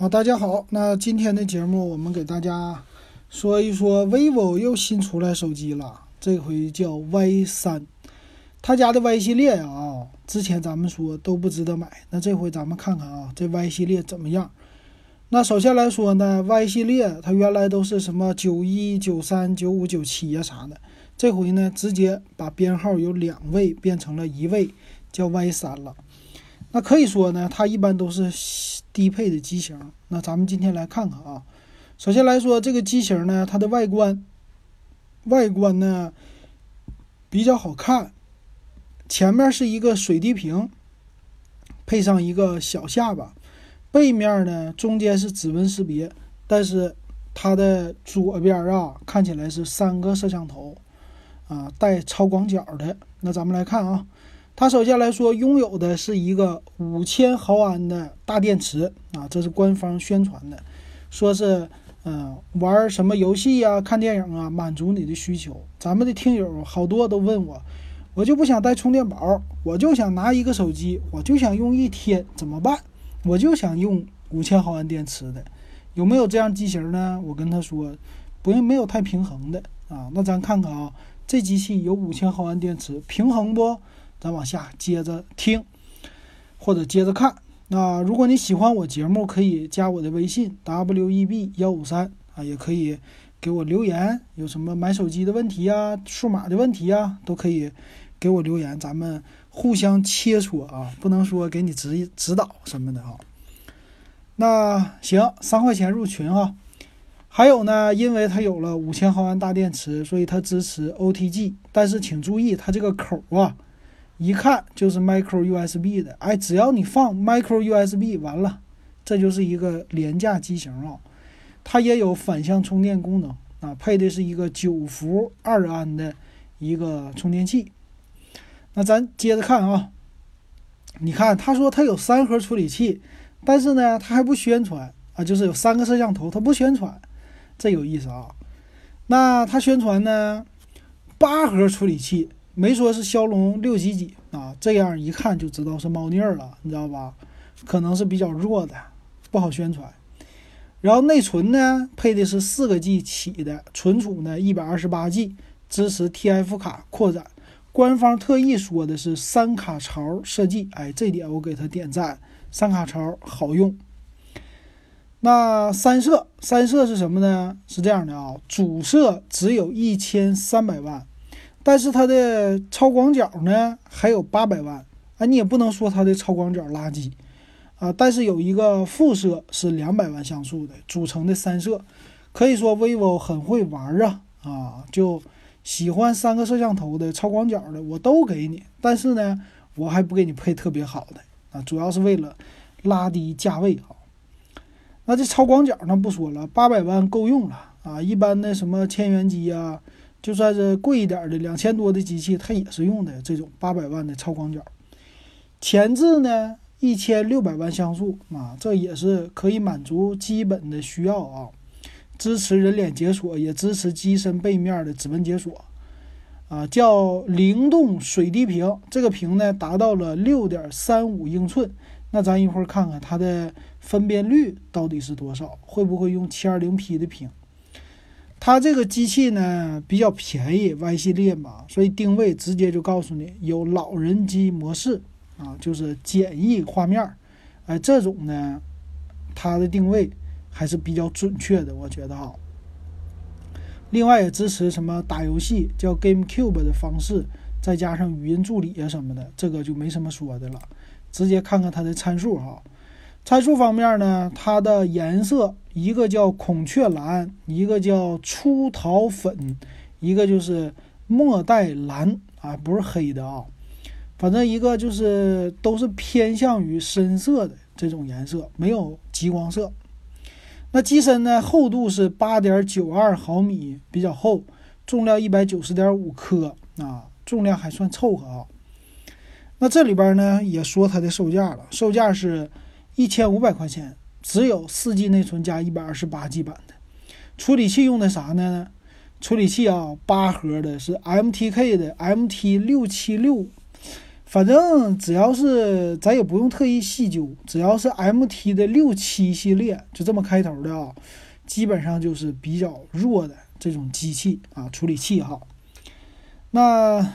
好，大家好，那今天的节目我们给大家说一说 vivo 又新出来手机了，这回叫 Y 三，他家的 Y 系列啊，之前咱们说都不值得买，那这回咱们看看啊，这 Y 系列怎么样？那首先来说呢，Y 系列它原来都是什么九一、九三、九五、九七呀啥的，这回呢直接把编号由两位变成了一位，叫 Y 三了。那可以说呢，它一般都是低配的机型。那咱们今天来看看啊，首先来说这个机型呢，它的外观，外观呢比较好看，前面是一个水滴屏，配上一个小下巴。背面呢，中间是指纹识别，但是它的左边啊，看起来是三个摄像头，啊，带超广角的。那咱们来看啊，它首先来说拥有的是一个五千毫安的大电池啊，这是官方宣传的，说是嗯玩什么游戏呀、看电影啊，满足你的需求。咱们的听友好多都问我，我就不想带充电宝，我就想拿一个手机，我就想用一天，怎么办？我就想用五千毫安电池的，有没有这样机型呢？我跟他说，不用，没有太平衡的啊。那咱看看啊，这机器有五千毫安电池，平衡不？咱往下接着听，或者接着看。那如果你喜欢我节目，可以加我的微信 w e b 幺五三啊，也可以给我留言，有什么买手机的问题呀、数码的问题呀，都可以给我留言，咱们。互相切磋啊，不能说给你指指导什么的啊。那行，三块钱入群哈。还有呢，因为它有了五千毫安大电池，所以它支持 OTG。但是请注意，它这个口啊，一看就是 Micro USB 的。哎，只要你放 Micro USB，完了，这就是一个廉价机型啊。它也有反向充电功能啊，配的是一个九伏二安的一个充电器。那咱接着看啊，你看他说他有三核处理器，但是呢他还不宣传啊，就是有三个摄像头，他不宣传，这有意思啊。那他宣传呢八核处理器，没说是骁龙六几几啊，这样一看就知道是猫腻了，你知道吧？可能是比较弱的，不好宣传。然后内存呢配的是四个 G 起的，存储呢一百二十八 G，支持 TF 卡扩展。官方特意说的是三卡槽设计，哎，这点我给他点赞，三卡槽好用。那三摄，三摄是什么呢？是这样的啊，主摄只有一千三百万，但是它的超广角呢还有八百万，啊，你也不能说它的超广角垃圾啊。但是有一个副摄是两百万像素的组成的三摄，可以说 vivo 很会玩啊啊，就。喜欢三个摄像头的超广角的我都给你，但是呢，我还不给你配特别好的啊，主要是为了拉低价位啊。那这超广角那不说了，八百万够用了啊。一般的什么千元机啊，就算是贵一点的两千多的机器，它也是用的这种八百万的超广角。前置呢一千六百万像素啊，这也是可以满足基本的需要啊。支持人脸解锁，也支持机身背面的指纹解锁，啊，叫灵动水滴屏。这个屏呢达到了六点三五英寸。那咱一会儿看看它的分辨率到底是多少，会不会用七二零 P 的屏？它这个机器呢比较便宜，Y 系列嘛，所以定位直接就告诉你有老人机模式啊，就是简易画面。哎，这种呢，它的定位。还是比较准确的，我觉得哈。另外也支持什么打游戏叫 GameCube 的方式，再加上语音助理啊什么的，这个就没什么说的了。直接看看它的参数哈。参数方面呢，它的颜色一个叫孔雀蓝，一个叫出桃粉，一个就是墨黛蓝啊，不是黑的啊。反正一个就是都是偏向于深色的这种颜色，没有极光色。那机身呢？厚度是八点九二毫米，比较厚，重量一百九十点五克啊，重量还算凑合啊。那这里边呢也说它的售价了，售价是一千五百块钱，只有四 G 内存加一百二十八 G 版的。处理器用的啥呢？处理器啊，八核的是 MTK 的 MT 六七六，反正只要是咱也不用特意细究，只要是 MT 的六七系列就这么开头的啊，基本上就是比较弱的这种机器啊，处理器哈。那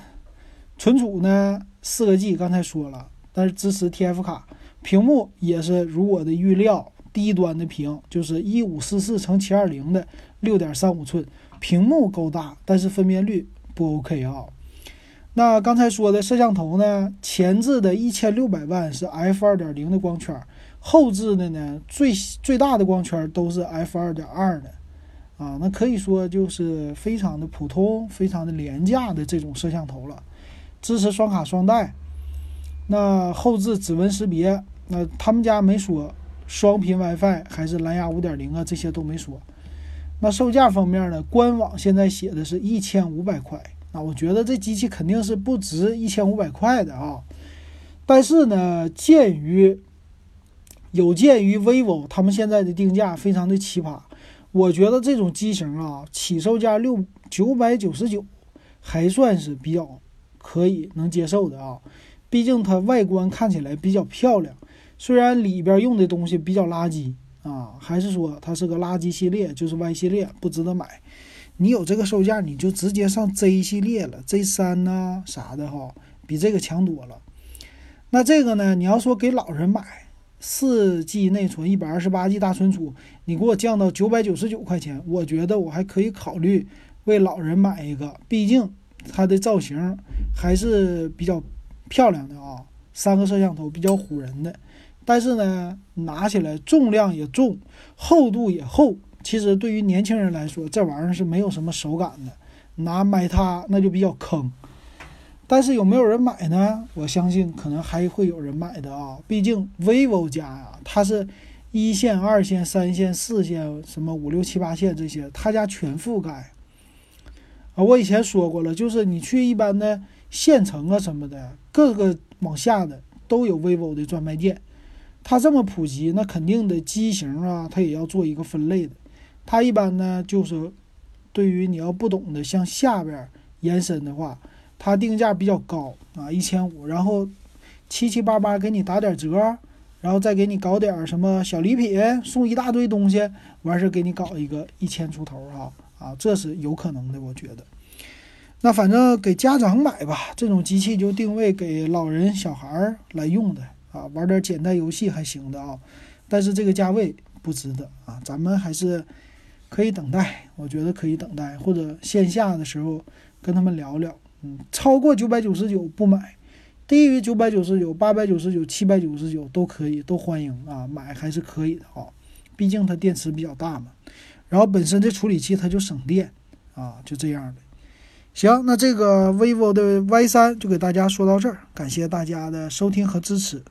存储呢，四个 G，刚才说了，但是支持 TF 卡，屏幕也是如我的预料，低端的屏就是一五四四乘七二零的六点三五寸，屏幕够大，但是分辨率不 OK 啊。那刚才说的摄像头呢，前置的一千六百万是 f 二点零的光圈，后置的呢最最大的光圈都是 f 二点二的。啊，那可以说就是非常的普通、非常的廉价的这种摄像头了，支持双卡双待，那后置指纹识别，那他们家没说双频 WiFi 还是蓝牙五点零啊，这些都没说。那售价方面呢，官网现在写的是一千五百块，那我觉得这机器肯定是不值一千五百块的啊。但是呢，鉴于有鉴于 vivo 他们现在的定价非常的奇葩。我觉得这种机型啊，起售价六九百九十九，还算是比较可以能接受的啊。毕竟它外观看起来比较漂亮，虽然里边用的东西比较垃圾啊，还是说它是个垃圾系列，就是 Y 系列不值得买。你有这个售价，你就直接上 Z 系列了，Z 三呐啥的哈，比这个强多了。那这个呢，你要说给老人买。四 G 内存，一百二十八 G 大存储，你给我降到九百九十九块钱，我觉得我还可以考虑为老人买一个，毕竟它的造型还是比较漂亮的啊，三个摄像头比较唬人的。但是呢，拿起来重量也重，厚度也厚，其实对于年轻人来说，这玩意儿是没有什么手感的，拿买它那就比较坑。但是有没有人买呢？我相信可能还会有人买的啊！毕竟 vivo 家呀，它是一线、二线、三线、四线，什么五六七八线这些，他家全覆盖啊！我以前说过了，就是你去一般的县城啊什么的，各个往下的都有 vivo 的专卖店。它这么普及，那肯定的机型啊，它也要做一个分类的。它一般呢，就是对于你要不懂的向下边延伸的话。它定价比较高啊，一千五，然后七七八八给你打点折，然后再给你搞点什么小礼品，送一大堆东西，完事给你搞一个一千出头哈啊，这是有可能的，我觉得。那反正给家长买吧，这种机器就定位给老人小孩儿来用的啊，玩点简单游戏还行的啊，但是这个价位不值得啊，咱们还是可以等待，我觉得可以等待，或者线下的时候跟他们聊聊。嗯，超过九百九十九不买，低于九百九十九、八百九十九、七百九十九都可以，都欢迎啊，买还是可以的啊，毕竟它电池比较大嘛，然后本身这处理器它就省电啊，就这样的。行，那这个 vivo 的 Y 三就给大家说到这儿，感谢大家的收听和支持。